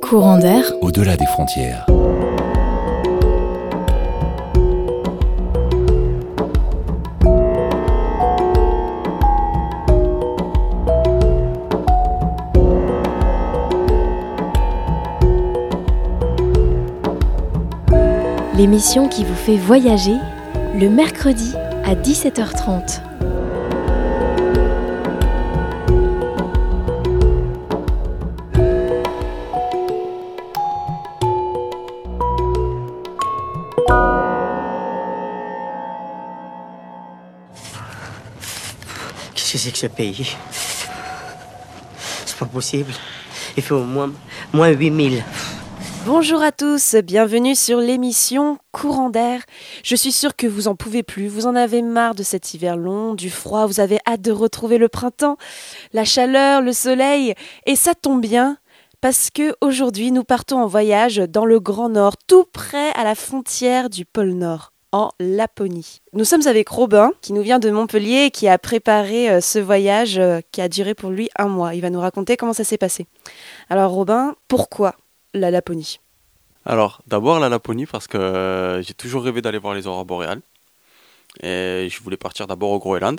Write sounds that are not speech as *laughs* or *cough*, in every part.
Courant d'air. Au-delà des frontières. L'émission qui vous fait voyager le mercredi à 17h30. C'est que ce pays C'est pas possible. Il fait au moins, moins 8000. Bonjour à tous, bienvenue sur l'émission Courant d'air. Je suis sûre que vous en pouvez plus, vous en avez marre de cet hiver long, du froid, vous avez hâte de retrouver le printemps, la chaleur, le soleil, et ça tombe bien parce que aujourd'hui nous partons en voyage dans le Grand Nord, tout près à la frontière du pôle Nord en Laponie. Nous sommes avec Robin, qui nous vient de Montpellier et qui a préparé euh, ce voyage euh, qui a duré pour lui un mois. Il va nous raconter comment ça s'est passé. Alors Robin, pourquoi la Laponie? Alors, d'abord la Laponie parce que euh, j'ai toujours rêvé d'aller voir les aurores boréales. Et je voulais partir d'abord au Groenland.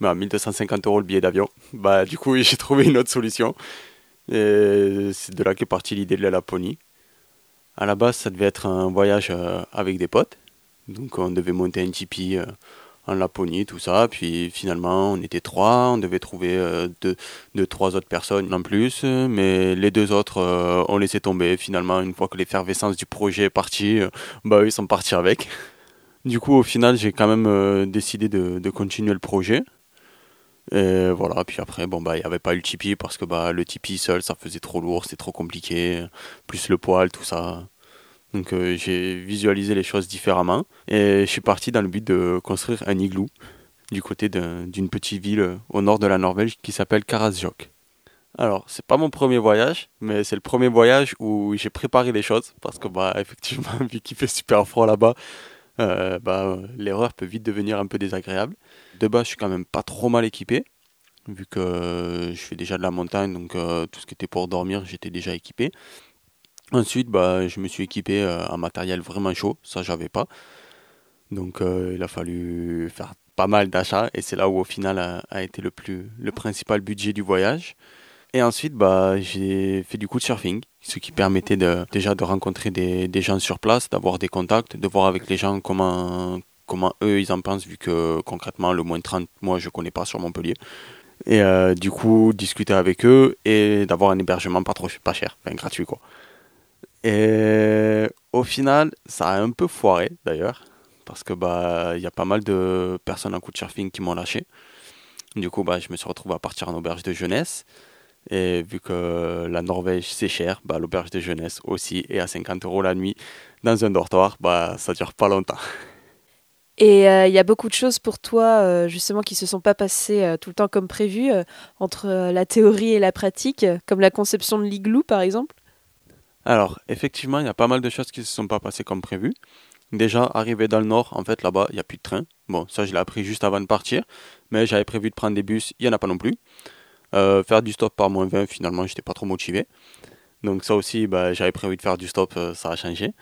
Mais à 1250 euros le billet d'avion. Bah, du coup, *laughs* j'ai trouvé une autre solution. Et c'est de là qu'est partie l'idée de la Laponie. À la base, ça devait être un voyage avec des potes. Donc, on devait monter un tipi euh, en Laponie, tout ça. Puis finalement, on était trois. On devait trouver euh, deux, deux, trois autres personnes en plus. Mais les deux autres, euh, on laissé tomber. Finalement, une fois que l'effervescence du projet est partie, euh, bah, ils sont partis avec. Du coup, au final, j'ai quand même décidé de, de continuer le projet. Et voilà, puis après, bon, bah, il n'y avait pas eu le Tipeee parce que bah, le Tipeee seul, ça faisait trop lourd, c'était trop compliqué, plus le poil, tout ça. Donc euh, j'ai visualisé les choses différemment et je suis parti dans le but de construire un igloo du côté d'un- d'une petite ville euh, au nord de la Norvège qui s'appelle Karasjok. Alors, c'est pas mon premier voyage, mais c'est le premier voyage où j'ai préparé les choses parce que bah *laughs* effectivement, vu qu'il fait super froid là-bas, euh, bah, l'erreur peut vite devenir un peu désagréable. De base, je suis quand même pas trop mal équipé, vu que je fais déjà de la montagne, donc tout ce qui était pour dormir, j'étais déjà équipé. Ensuite, bah, je me suis équipé euh, en matériel vraiment chaud, ça j'avais pas. Donc euh, il a fallu faire pas mal d'achats et c'est là où au final a, été le, plus, le principal budget du voyage. Et ensuite, bah, j'ai fait du couchsurfing, ce qui permettait de, déjà de rencontrer des, des gens sur place, d'avoir des contacts, de voir avec les gens comment, comment eux ils en pensent, vu que concrètement le moins 30, moi je connais pas sur Montpellier. Et euh, du coup, discuter avec eux et d'avoir un hébergement pas trop pas cher, enfin gratuit quoi. Et au final, ça a un peu foiré d'ailleurs, parce que bah il y a pas mal de personnes en couchsurfing qui m'ont lâché. Du coup, bah je me suis retrouvé à partir en auberge de jeunesse. Et vu que la Norvège c'est cher, bah l'auberge de jeunesse aussi est à 50 euros la nuit dans un dortoir, bah ça dure pas longtemps. Et euh, il y a beaucoup de choses pour toi, euh, justement, qui se sont pas passées euh, tout le temps comme prévu, entre la théorie et la pratique, comme la conception de l'igloo, par exemple? Alors, effectivement, il y a pas mal de choses qui ne se sont pas passées comme prévu. Déjà, arrivé dans le nord, en fait, là-bas, il n'y a plus de train. Bon, ça, je l'ai appris juste avant de partir. Mais j'avais prévu de prendre des bus, il n'y en a pas non plus. Euh, faire du stop par moins 20, finalement, j'étais pas trop motivé. Donc ça aussi, bah, j'avais prévu de faire du stop, euh, ça a changé.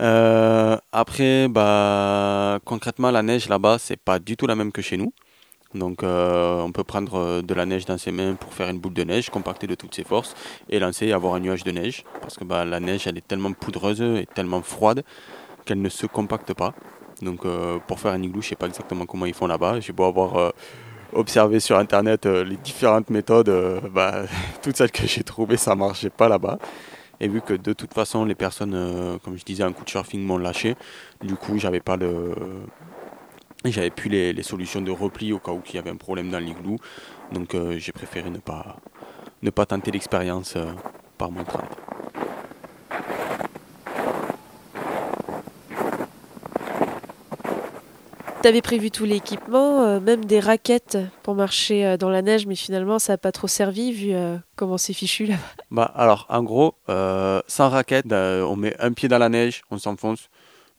Euh, après, bah, concrètement, la neige là-bas, c'est pas du tout la même que chez nous. Donc, euh, on peut prendre euh, de la neige dans ses mains pour faire une boule de neige, compacter de toutes ses forces et lancer et avoir un nuage de neige. Parce que bah, la neige, elle est tellement poudreuse et tellement froide qu'elle ne se compacte pas. Donc, euh, pour faire un igloo, je sais pas exactement comment ils font là-bas. J'ai beau avoir observé sur internet les différentes méthodes, bah, *laughs* toutes celles que j'ai trouvées, ça marchait pas là-bas. Et vu que de toute façon, les personnes, comme je disais, un coup de surfing m'ont lâché, du coup, j'avais pas le. J'avais plus les, les solutions de repli au cas où il y avait un problème dans l'igloo. Donc, euh, j'ai préféré ne pas, ne pas tenter l'expérience euh, par mon 30. T'avais prévu tout l'équipement, euh, même des raquettes pour marcher dans la neige, mais finalement, ça n'a pas trop servi vu comment c'est fichu là. Bah, alors, en gros, sans raquette, on met un pied dans la neige, on s'enfonce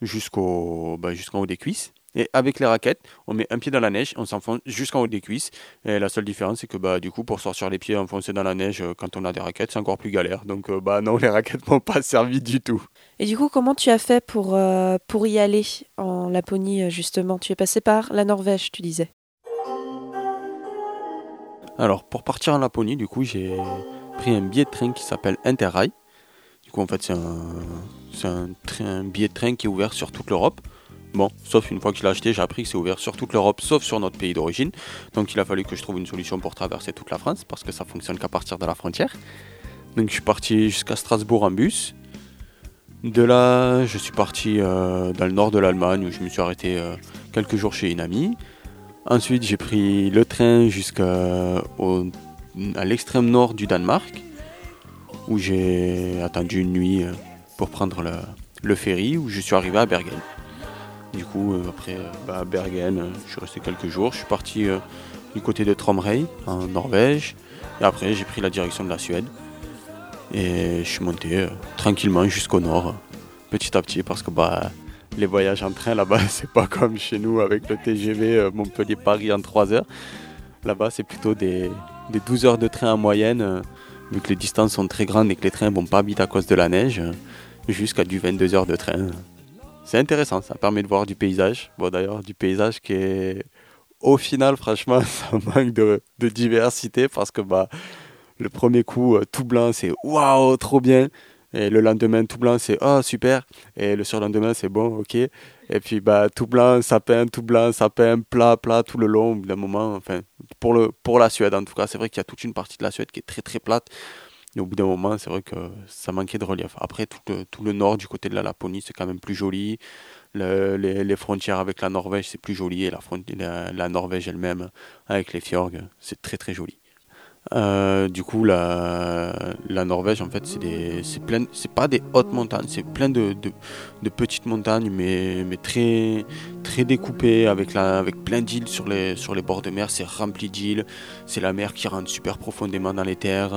jusqu'au bah, jusqu'en haut des cuisses. Et avec les raquettes, on met un pied dans la neige, on s'enfonce jusqu'en haut des cuisses. Et la seule différence, c'est que bah, du coup, pour sortir les pieds enfoncés dans la neige euh, quand on a des raquettes, c'est encore plus galère. Donc euh, bah non, *laughs* les raquettes m'ont pas servi du tout. Et du coup, comment tu as fait pour, euh, pour y aller en Laponie, justement? Tu es passé par la Norvège, tu disais. Alors, pour partir en Laponie, du coup, j'ai pris un billet de train qui s'appelle Interrail. Du coup, en fait, c'est un, un billet de train qui est ouvert sur toute l'Europe. Bon, sauf une fois que je l'ai acheté, j'ai appris que c'est ouvert sur toute l'Europe, sauf sur notre pays d'origine. Donc il a fallu que je trouve une solution pour traverser toute la France, parce que ça fonctionne qu'à partir de la frontière. Donc je suis parti jusqu'à Strasbourg en bus. De là, je suis parti euh, dans le nord de l'Allemagne, où je me suis arrêté euh, quelques jours chez une amie. Ensuite, j'ai pris le train jusqu'à l'extrême nord du Danemark, où j'ai attendu une nuit euh, pour prendre le, le ferry, où je suis arrivé à Bergen. Du coup, euh, après euh, bah, Bergen, euh, je suis resté quelques jours. Je suis parti du côté de Tromrey, en Norvège. Et après, j'ai pris la direction de la Suède. Et je suis monté tranquillement jusqu'au nord, petit à petit, parce que bah, les voyages en train là-bas, *laughs* c'est pas comme chez nous avec le TGV Montpellier-Paris en 3 heures. Là-bas, c'est plutôt des, 12 heures de train en moyenne, vu que les distances sont très grandes et que les trains vont pas vite à cause de la neige, jusqu'à du 22 heures de train c'est intéressant, ça permet de voir du paysage. Bon, d'ailleurs, du paysage qui est. Au final, franchement, *laughs* ça manque de, diversité parce que bah, le premier coup, euh, tout blanc, c'est waouh, trop bien. Et le lendemain, tout blanc, c'est oh, super. Et le surlendemain, c'est bon, ok. Et puis, bah, tout blanc, sapin, tout blanc, sapin, plat, plat, tout le long, d'un moment. Enfin, pour, le, pour la Suède, en tout cas, c'est vrai qu'il y a toute une partie de la Suède qui est très, très plate. Et au bout d'un moment, c'est vrai que ça manquait de relief. Après, tout le, tout le nord du côté de la Laponie, c'est quand même plus joli. les, frontières avec la Norvège, c'est plus joli. Et la, la, Norvège elle-même, avec les fjords, c'est très très joli. Euh, du coup, la, la Norvège, en fait, c'est plein, c'est pas des hautes montagnes, c'est plein de, de, de, petites montagnes, mais, mais très, très découpées, avec, la, avec plein d'îles sur les, sur les bords de mer. C'est rempli d'îles. C'est la mer qui rentre super profondément dans les terres.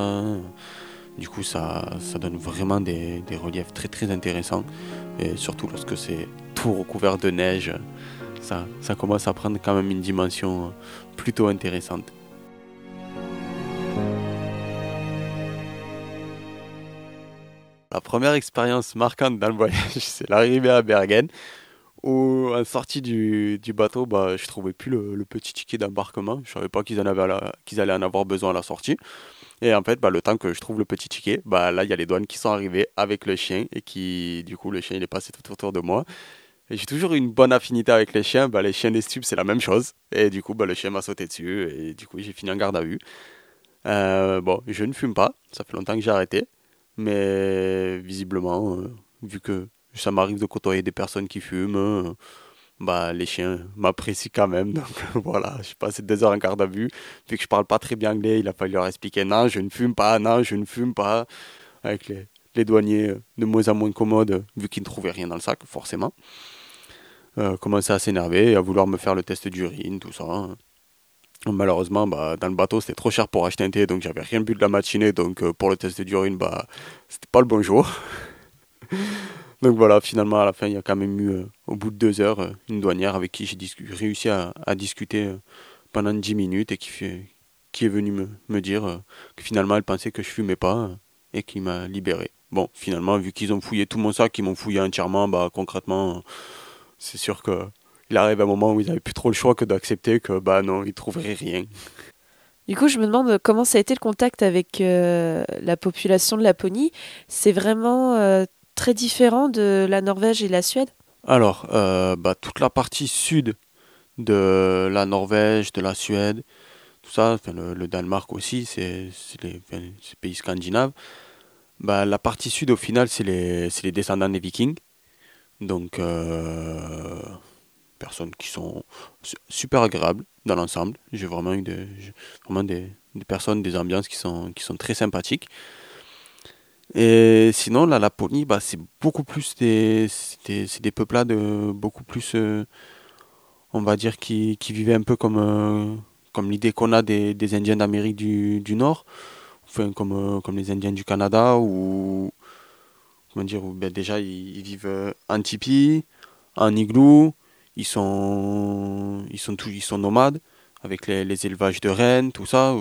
Du coup, ça, ça donne vraiment des, reliefs très très intéressants. Et surtout lorsque c'est tout recouvert de neige, ça, ça commence à prendre quand même une dimension plutôt intéressante. La première expérience marquante dans le voyage, *laughs* c'est l'arrivée à Bergen, où en sortie du, bateau, bah, je trouvais plus le, petit ticket d'embarquement. Je savais pas qu'ils allaient en avoir besoin à la sortie. Et en fait, bah, le temps que je trouve le petit ticket, bah, là, il y a les douanes qui sont arrivées avec le chien et qui, du coup, le chien, il est passé tout autour de moi. J'ai toujours une bonne affinité avec les chiens. Bah, les chiens des stupes, c'est la même chose. Et du coup, bah, le chien m'a sauté dessus et du coup, j'ai fini en garde à vue. Euh, bon, je ne fume pas. Ça fait longtemps que j'ai arrêté. Mais visiblement, euh, vu que ça m'arrive de côtoyer des personnes qui fument, euh, bah, les chiens m'apprécient quand même. *laughs* Donc voilà, j'ai passé deux heures en garde à vue. Vu que je parle pas très bien anglais, il a fallu leur expliquer non, je ne fume pas, non, je ne fume pas. Avec les, douaniers euh, de moins en moins commodes, vu qu'ils ne trouvaient rien dans le sac, forcément. Euh, commençaient à s'énerver, à vouloir me faire le test d'urine, tout ça. Malheureusement, bah, dans le bateau, c'était trop cher pour acheter un thé, donc j'avais rien bu de la matinée. Donc euh, pour le test d'urine, bah, c'était pas le bon jour. *laughs* Donc voilà, finalement, à la fin, il y a quand même eu, euh, au bout de deux heures, euh, une douanière avec qui j'ai réussi à, discuter euh, pendant dix minutes et qui, est venue me, dire que finalement, elle pensait que je fumais pas et qui m'a libéré. Bon, finalement, vu qu'ils ont fouillé tout mon sac, qu'ils m'ont fouillé entièrement, bah concrètement, c'est sûr que il arrive un moment où ils n'avaient plus trop le choix que d'accepter que bah non, ils trouveraient rien. Du coup, je me demande comment ça a été le contact avec la population de Laponie. C'est vraiment très différent de la Norvège et la Suède? Alors, euh, bah, toute la partie sud de la Norvège, de la Suède, tout ça, le, Danemark aussi, c'est les, pays scandinaves. Bah, la partie sud, au final, c'est les, descendants des vikings. Donc, euh, personnes qui sont super agréables dans l'ensemble. J'ai vraiment eu des, personnes, des ambiances qui sont très sympathiques. Et sinon, la Laponie, bah, c'est beaucoup plus des, c'est des, peuplades beaucoup plus, euh, on va dire, qui, qui vivaient un peu comme, euh, comme l'idée qu'on a des, des Indiens d'Amérique du, du, Nord, enfin, comme, euh, comme les Indiens du Canada, ou comment dire, où, ben, déjà ils, vivent en tipi, en igloo, ils sont, ils sont, tous, ils sont nomades avec les, les élevages de rennes, tout ça.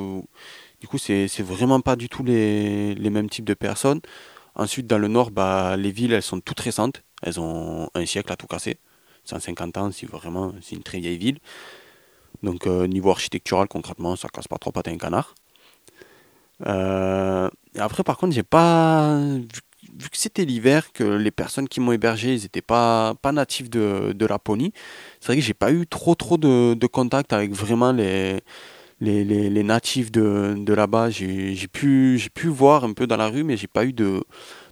Du coup, c'est vraiment pas du tout les, mêmes types de personnes. Ensuite, dans le nord, bah, les villes, elles sont toutes récentes. Elles ont un siècle à tout casser. 150 ans, c'est vraiment une très vieille ville. Donc, euh, niveau architectural, concrètement, ça casse pas trop patin un canard. Euh, et après, par contre, j'ai pas. Vu, que c'était l'hiver, que les personnes qui m'ont hébergé, ils étaient pas, pas natifs de, de Laponie, c'est vrai que j'ai pas eu trop, trop de, de contact avec vraiment les, les, natifs de, de là-bas. J'ai pu, voir un peu dans la rue, mais j'ai pas eu de,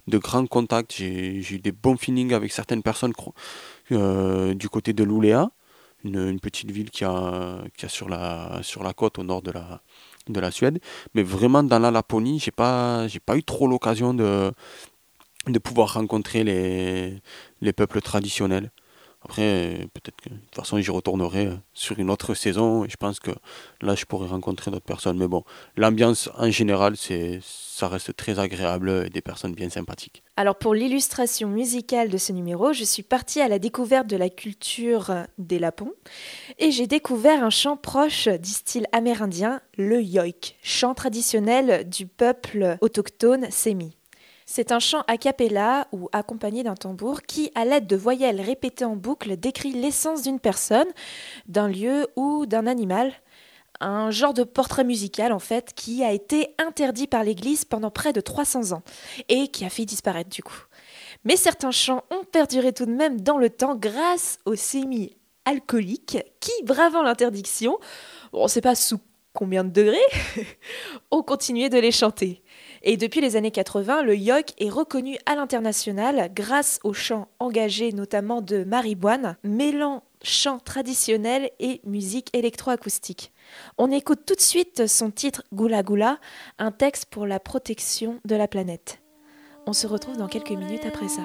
grands contacts. J'ai eu des bons feelings avec certaines personnes euh, du côté de Luleå, une, petite ville qui a, qui a sur, la, côte au nord de la, de la Suède. Mais vraiment dans la Laponie, j'ai pas, pas eu trop l'occasion de, pouvoir rencontrer les peuples traditionnels. Après, euh, peut-être que de toute façon, j'y retournerai euh, sur une autre saison et je pense que là, je pourrais rencontrer d'autres personnes. Mais bon, l'ambiance en général, c'est, ça reste très agréable et des personnes bien sympathiques. Alors pour l'illustration musicale de ce numéro, je suis partie à la découverte de la culture des Lapons et j'ai découvert un chant proche du style amérindien, le yoik, chant traditionnel du peuple autochtone Semi. C'est un chant a cappella ou accompagné d'un tambour qui, à l'aide de voyelles répétées en boucle, décrit l'essence d'une personne, d'un lieu ou d'un animal. Un genre de portrait musical en fait qui a été interdit par l'Église pendant près de 300 ans et qui a fait disparaître du coup. Mais certains chants ont perduré tout de même dans le temps grâce aux sémi-alcooliques qui, bravant l'interdiction, on sait pas sous combien de degrés, *laughs* ont continué de les chanter. Et depuis les années 80, le yoik est reconnu à l'international grâce aux chants engagés notamment de Mariboine, mêlant chant traditionnel et musique électroacoustique. On écoute tout de suite son titre Gula Gula, un texte pour la protection de la planète. On se retrouve dans quelques minutes après ça.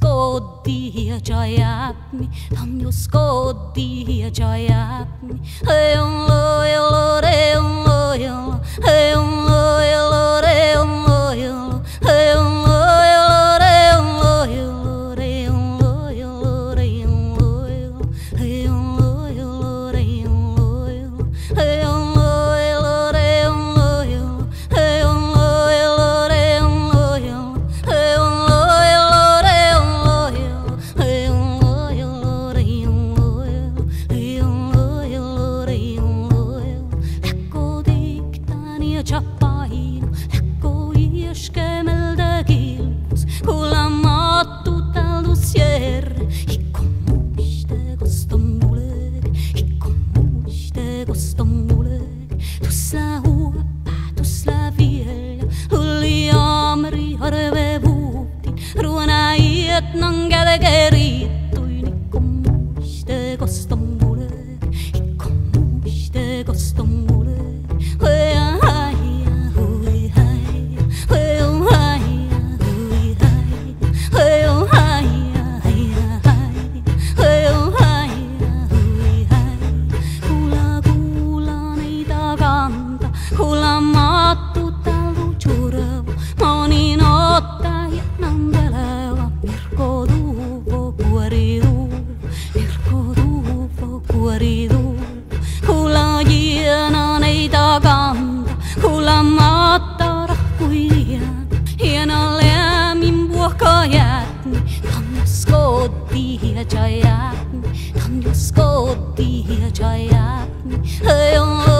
scoddi a csajátni, Tamnyu scoddi a csajátni, Hőn ló, jön ló, jön ló, jön ló, jön odbija čajak, tam njo sko odbija čajak, hej on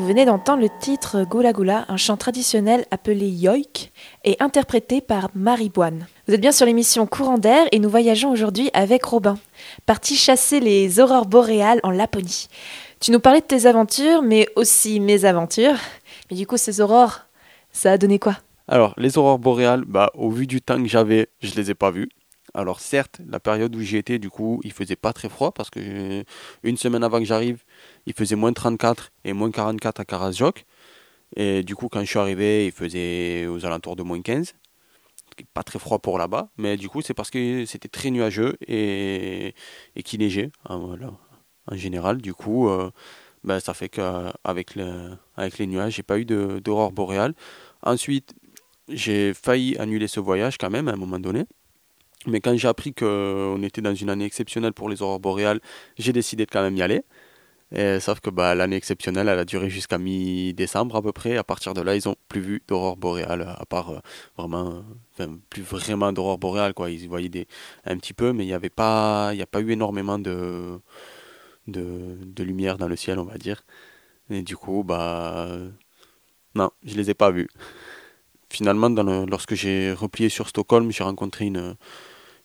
jätni, venez d'entendre le titre Gula, un chant traditionnel appelé Yoik et interprété par Marie Boine. Vous êtes bien sur l'émission Courant d'air et nous voyageons aujourd'hui avec Robin, parti chasser les aurores boréales en Laponie. Tu nous parlais de tes aventures, mais aussi mes aventures. Mais du coup, ces aurores, ça a donné quoi? Alors, les aurores boréales, bah, au vu du temps que j'avais, je les ai pas vues. Alors certes, la période où j'y étais, du coup, il faisait pas très froid parce que une semaine avant que j'arrive, il faisait moins 34 et moins 44 à Karasjok. Et du coup, quand je suis arrivé, il faisait aux alentours de moins 15. Pas très froid pour là-bas, mais du coup, c'est parce que c'était très nuageux et, et qu'il neigeait en, hein, en, général. Du coup, euh, ben, ça fait qu'avec avec les nuages, j'ai pas eu d'aurore boréale. Ensuite, j'ai failli annuler ce voyage quand même à un moment donné. Mais quand j'ai appris qu'on était dans une année exceptionnelle pour les aurores boréales, j'ai décidé de quand même y aller. Sauf que bah, l'année exceptionnelle, elle a duré jusqu'à mi-décembre à peu près. À partir de là, ils n'ont plus vu d'aurore boréale, à part euh, vraiment, enfin, plus vraiment d'aurore boréale. Quoi. Ils voyaient des, un petit peu, mais il n'y avait pas, il a pas eu énormément de, de, de, lumière dans le ciel, on va dire. Et du coup, bah, non, je les ai pas vus. Finalement, lorsque j'ai replié sur Stockholm, j'ai rencontré une,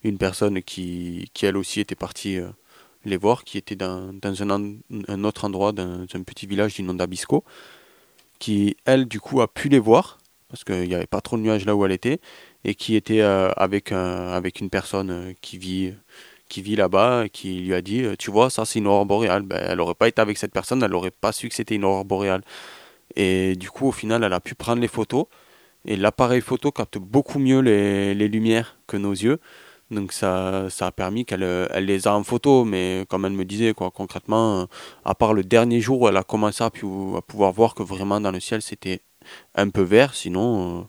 une personne qui, qui elle aussi était partie euh, les voir, qui était dans, un, autre endroit, dans un petit village du nom d'Abisco, qui elle du coup a pu les voir, parce qu'il n'y avait pas trop de nuages là où elle était, et qui était euh, avec, avec une personne euh, qui vit, qui vit là-bas, qui lui a dit, tu vois, ça c'est une aurore boréale. Ben, elle n'aurait pas été avec cette personne, elle n'aurait pas su que c'était une aurore boréale. Et du coup, au final, elle a pu prendre les photos. Et l'appareil photo capte beaucoup mieux les, les lumières que nos yeux. Donc ça, ça a permis qu'elle elle les a en photo, mais comme elle me disait, quoi, concrètement, à part le dernier jour où elle a commencé à, à pouvoir voir que vraiment dans le ciel c'était un peu vert, sinon euh,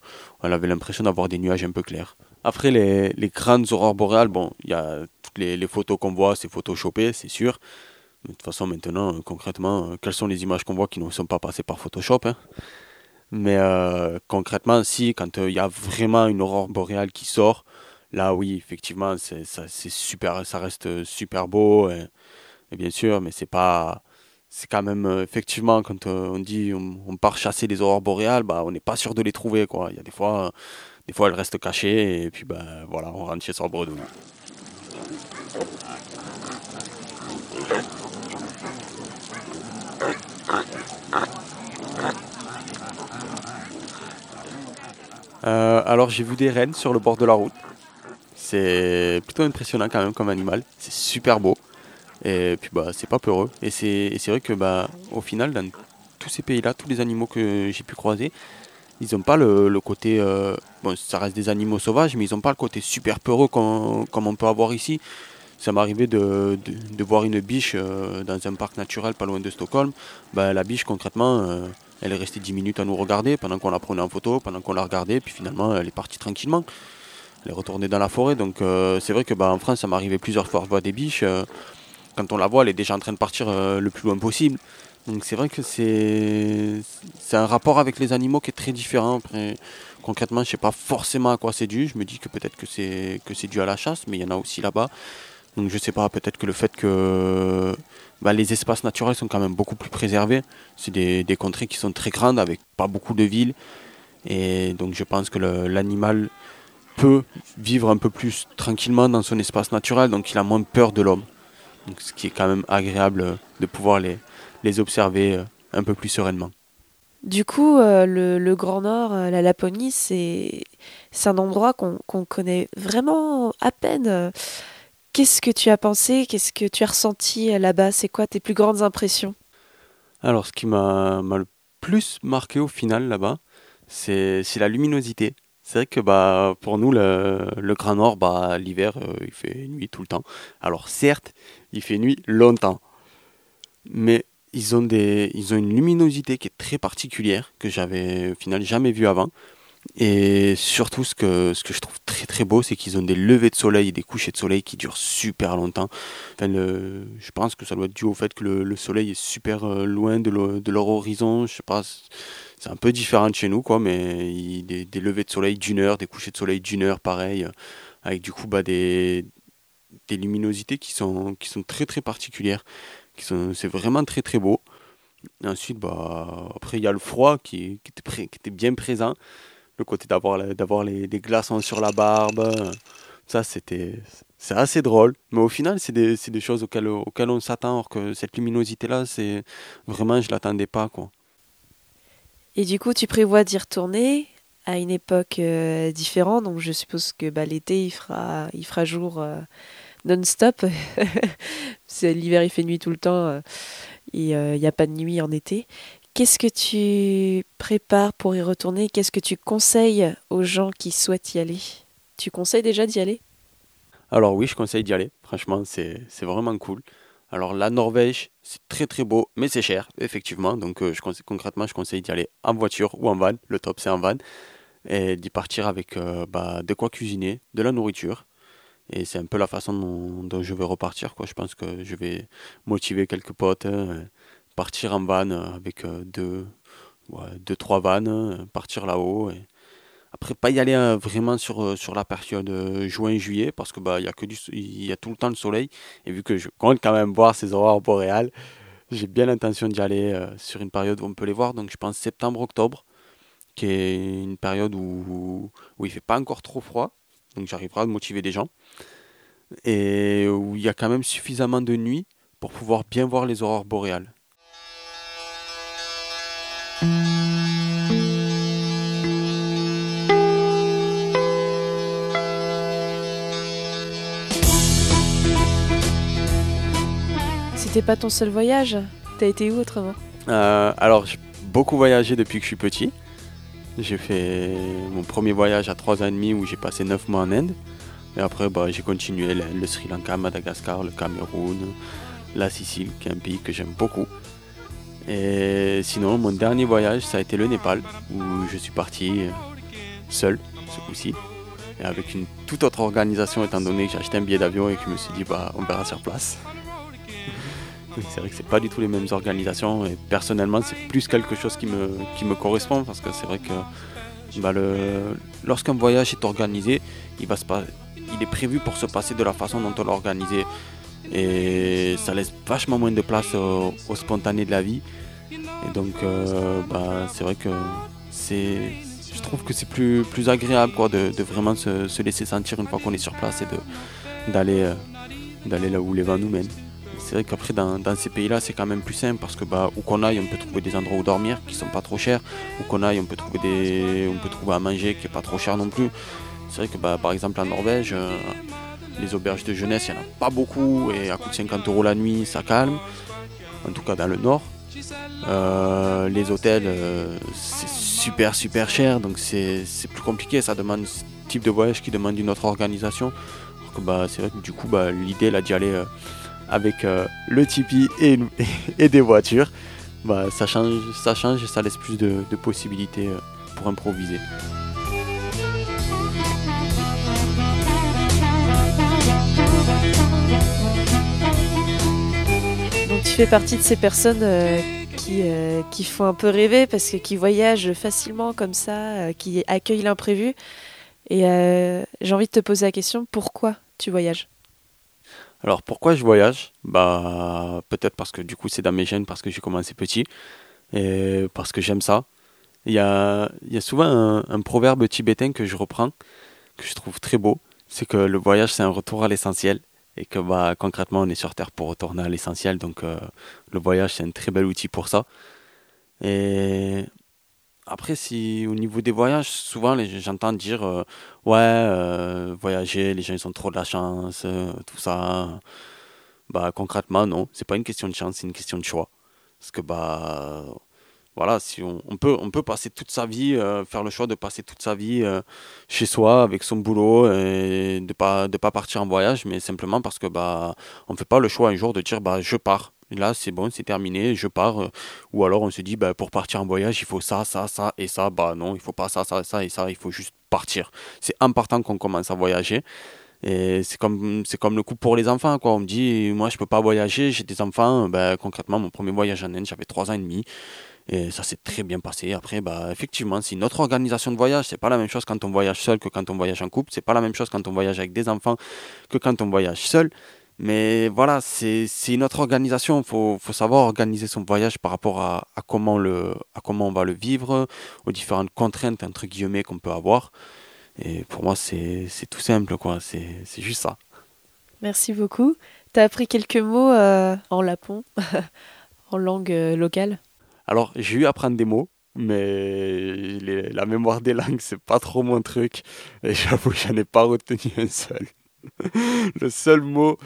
elle avait l'impression d'avoir des nuages un peu clairs. Après les, les grandes aurores boréales, bon, il y a toutes les, photos qu'on voit, c'est photoshopé, c'est sûr. Mais de toute façon, maintenant, euh, concrètement, euh, quelles sont les images qu'on voit qui ne sont pas passées par Photoshop hein Mais euh, concrètement, si, quand il y a vraiment une aurore boréale qui sort, Là, oui, effectivement, c'est super, ça reste super beau, et, bien sûr, mais c'est pas, c'est quand même euh, effectivement quand euh, on dit on, part chasser les aurores boréales, bah on n'est pas sûr de les trouver quoi. Il y a des fois, des fois elles restent cachées et puis bah voilà, on rentre chez son bredouille. Euh, alors j'ai vu des rennes sur le bord de la route. C'est plutôt impressionnant quand même comme animal. C'est super beau. Et puis bah c'est pas peureux. Et c'est vrai que bah au final dans tous ces pays-là, tous les animaux que j'ai pu croiser, ils n'ont pas le, côté euh, bon ça reste des animaux sauvages, mais ils n'ont pas le côté super peureux comme, on peut avoir ici. Ça m'est arrivé de, de, voir une biche euh, dans un parc naturel pas loin de Stockholm. Bah, la biche concrètement, euh, elle est restée 10 minutes à nous regarder pendant qu'on la prenait en photo, pendant qu'on la regardait, puis finalement elle est partie tranquillement elle est retournée dans la forêt. Donc euh, c'est vrai que bah, en France, ça m'est arrivé plusieurs fois de voir des biches. Euh, quand on la voit, elle est déjà en train de partir euh, le plus loin possible. Donc c'est vrai que c'est c'est un rapport avec les animaux qui est très différent. Après, concrètement, je sais pas forcément à quoi c'est dû. Je me dis que peut-être que c'est que c'est dû à la chasse, mais il y en a aussi là-bas. Donc je sais pas, peut-être que le fait que bah, les espaces naturels sont quand même beaucoup plus préservés. C'est des, des, contrées qui sont très grandes avec pas beaucoup de villes. Et donc je pense que l'animal peut vivre un peu plus tranquillement dans son espace naturel, donc il a moins peur de l'homme. Ce qui est quand même agréable de pouvoir les, les observer euh, un peu plus sereinement. Du coup, euh, le, Grand Nord, euh, la Laponie, c'est un endroit qu'on connaît vraiment à peine. Qu'est-ce que tu as pensé? Qu'est-ce que tu as ressenti euh, là-bas? C'est quoi tes plus grandes impressions? Alors, ce qui m'a le plus marqué au final là-bas, c'est la luminosité. C'est vrai que bah, pour nous, le, le Grand Nord, bah, l'hiver, euh, il fait nuit tout le temps. Alors certes, il fait nuit longtemps. Mais ils ont, des, ils ont une luminosité qui est très particulière, que j'avais au final jamais vue avant. Et surtout, ce que, ce que je trouve très très beau, c'est qu'ils ont des levées de soleil et des couchers de soleil qui durent super longtemps. Enfin, je pense que ça doit être dû au fait que le, le soleil est super euh, loin de, le- de leur horizon. Je sais pas, c'est un peu différent de chez nous, quoi, mais des, levées de soleil d'une heure, des couchers de soleil d'une heure, pareil, avec du coup bah, des, luminosités qui sont, qui sont très très particulières. Qui sont, c'est vraiment très très beau. Et ensuite, bah, après, il y a le froid qui, était, bien présent. Le côté d'avoir, d'avoir les, glaçons sur la barbe. Ça, c'était, c'est assez drôle. Mais au final, c'est des, des choses auxquelles, auxquelles on s'attend. Alors que cette luminosité-là, c'est vraiment, je l'attendais pas, quoi. Et du coup, tu prévois d'y retourner à une époque euh, différente. Donc, je suppose que bah, l'été, il fera, il fera jour euh, non-stop. *laughs* L'hiver, il fait nuit tout le temps. euh, et il n'y a pas de nuit en été. Qu'est-ce que tu prépares pour y retourner? Qu'est-ce que tu conseilles aux gens qui souhaitent y aller? Tu conseilles déjà d'y aller? Alors oui, je conseille d'y aller. Franchement, c'est vraiment cool. Alors la Norvège, c'est très très beau, mais c'est cher, effectivement. Donc euh, je concrètement, je conseille d'y aller en voiture ou en van. Le top, c'est en van. Et d'y partir avec euh, bah, de quoi cuisiner, de la nourriture. Et c'est un peu la façon dont, je vais repartir. Je pense que je vais motiver quelques potes, euh, partir en van avec deux, ouais, deux, trois vannes, partir là-haut. Après, pas y aller euh, vraiment sur, euh, sur la période euh, juin-juillet, parce que bah, y a y a tout le temps le soleil. Et vu que je compte quand même voir ces aurores boréales, j'ai bien l'intention d'y aller euh, sur une période où on peut les voir. Donc je pense septembre-octobre, qui est une période où, où il fait pas encore trop froid. Donc j'arriverai à motiver des gens. Et où il y a quand même suffisamment de nuit pour pouvoir bien voir les aurores boréales. C'était pas ton seul voyage T'as été où autrement Euh, alors, j'ai beaucoup voyagé depuis que je suis petit. J'ai fait mon premier voyage à 3 ans et demi où j'ai passé 9 mois en Inde. Et après, bah, j'ai continué le, le Sri Lanka, Madagascar, le Cameroun, la Sicile, qui est un pays que j'aime beaucoup. Et sinon, mon dernier voyage, ça a été le Népal, où je suis parti euh, seul, ce coup-ci, et avec une toute autre organisation, étant donné que j'ai acheté un billet d'avion et que je me suis dit, bah, on verra sur place. C'est vrai que c'est pas du tout les mêmes organisations et personnellement c'est plus quelque chose qui me, qui me correspond parce que c'est vrai que bah, lorsqu'un voyage est organisé, il, va se pas, il est prévu pour se passer de la façon dont on l'a organisé et ça laisse vachement moins de place au, spontané de la vie et donc euh, bah, c'est vrai que c'est je trouve que c'est plus, plus agréable quoi, de, vraiment se, se laisser sentir une fois qu'on est sur place et euh, d'aller là où les vents nous mènent. C'est vrai qu'après, dans, ces pays-là, c'est quand même plus simple parce que bah, où qu'on aille, on peut trouver des endroits où dormir qui sont pas trop chers. Où qu'on aille, on peut trouver des, on peut trouver à manger qui est pas trop cher non plus. C'est vrai que bah, par exemple en Norvège, euh, les auberges de jeunesse, il n'y en a pas beaucoup et à coût de 50 euros la nuit, ça calme. En tout cas dans le nord. Euh, les hôtels, euh, c'est super super cher, donc c'est c'est plus compliqué. Ça demande ce type de voyage qui demande une autre organisation. Alors que, bah, c'est vrai que du coup, bah, l'idée là d'y aller. Avec euh, le Tipeee *laughs* et, des voitures, bah, ça, change, ça change et ça laisse plus de, possibilités euh, pour improviser. Donc tu fais partie de ces personnes euh, qui, qui font un peu rêver parce que qui voyagent facilement comme ça, qui accueillent l'imprévu. Et j'ai envie de te poser la question, pourquoi tu voyages? Alors pourquoi je voyage? Bah peut-être parce que du coup c'est dans mes gènes, parce que j'ai commencé petit et parce que j'aime ça. Il y a, y a souvent un, un proverbe tibétain que je reprends, que je trouve très beau, c'est que le voyage c'est un retour à l'essentiel et que bah, concrètement on est sur Terre pour retourner à l'essentiel, donc euh, le voyage c'est un très bel outil pour ça. Et après, si au niveau des voyages, souvent j'entends dire euh, ouais, euh, voyager, les gens ils ont trop de la chance, euh, tout ça. Bah concrètement, non, c'est pas une question de chance, c'est une question de choix. Parce que bah voilà, si on, peut, on peut passer toute sa vie, faire le choix de passer toute sa vie chez soi avec son boulot et de pas de pas partir en voyage, mais simplement parce que bah on fait pas le choix un jour de dire bah je pars Là, c'est bon, c'est terminé, je pars. Euh, ou alors on se dit, bah, pour partir en voyage, il faut ça, ça, ça et ça. Bah non, il faut pas ça, ça, ça et ça, il faut juste partir. C'est important qu'on commence à voyager. Et c'est comme, c'est comme le coup pour les enfants, quoi. On me dit, moi, je peux pas voyager, j'ai des enfants. Bah, concrètement, mon premier voyage en Inde, j'avais 3 ans et demi. Et ça s'est très bien passé. Après, bah, effectivement, c'est notre organisation de voyage. C'est pas la même chose quand on voyage seul que quand on voyage en couple. C'est pas la même chose quand on voyage avec des enfants que quand on voyage seul. Mais voilà, c'est une autre organisation. Il faut, faut, savoir organiser son voyage par rapport à, à, comment le, à comment on va le vivre, aux différentes contraintes, entre guillemets, qu'on peut avoir. Et pour moi, c'est tout simple, quoi. C'est juste ça. Merci beaucoup. Tu as appris quelques mots euh, en lapon, *laughs* en langue euh, locale? Alors, j'ai eu à apprendre des mots, mais la mémoire des langues, c'est pas trop mon truc. Et j'avoue, j'en ai pas retenu un seul. *laughs* le seul mot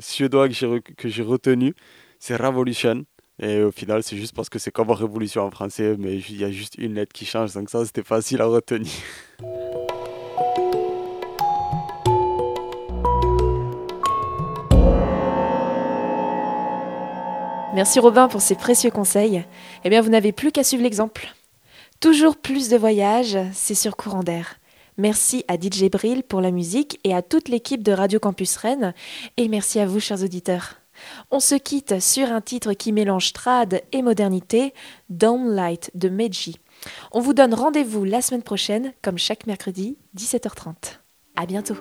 suédois que j'ai retenu, c'est Revolution. Et au final, c'est juste parce que c'est comme révolution en français, mais il y a juste une lettre qui change, donc ça, c'était facile à retenir. Merci Robin pour ces précieux conseils. Eh bien, vous n'avez plus qu'à suivre l'exemple. Toujours plus de voyages, c'est sur courant d'air. Merci à DJ Brill pour la musique et à toute l'équipe de Radio Campus Rennes. Et merci à vous, chers auditeurs. On se quitte sur un titre qui mélange trad et modernité, Downlight de Meiji. On vous donne rendez-vous la semaine prochaine, comme chaque mercredi, 17h30. À bientôt.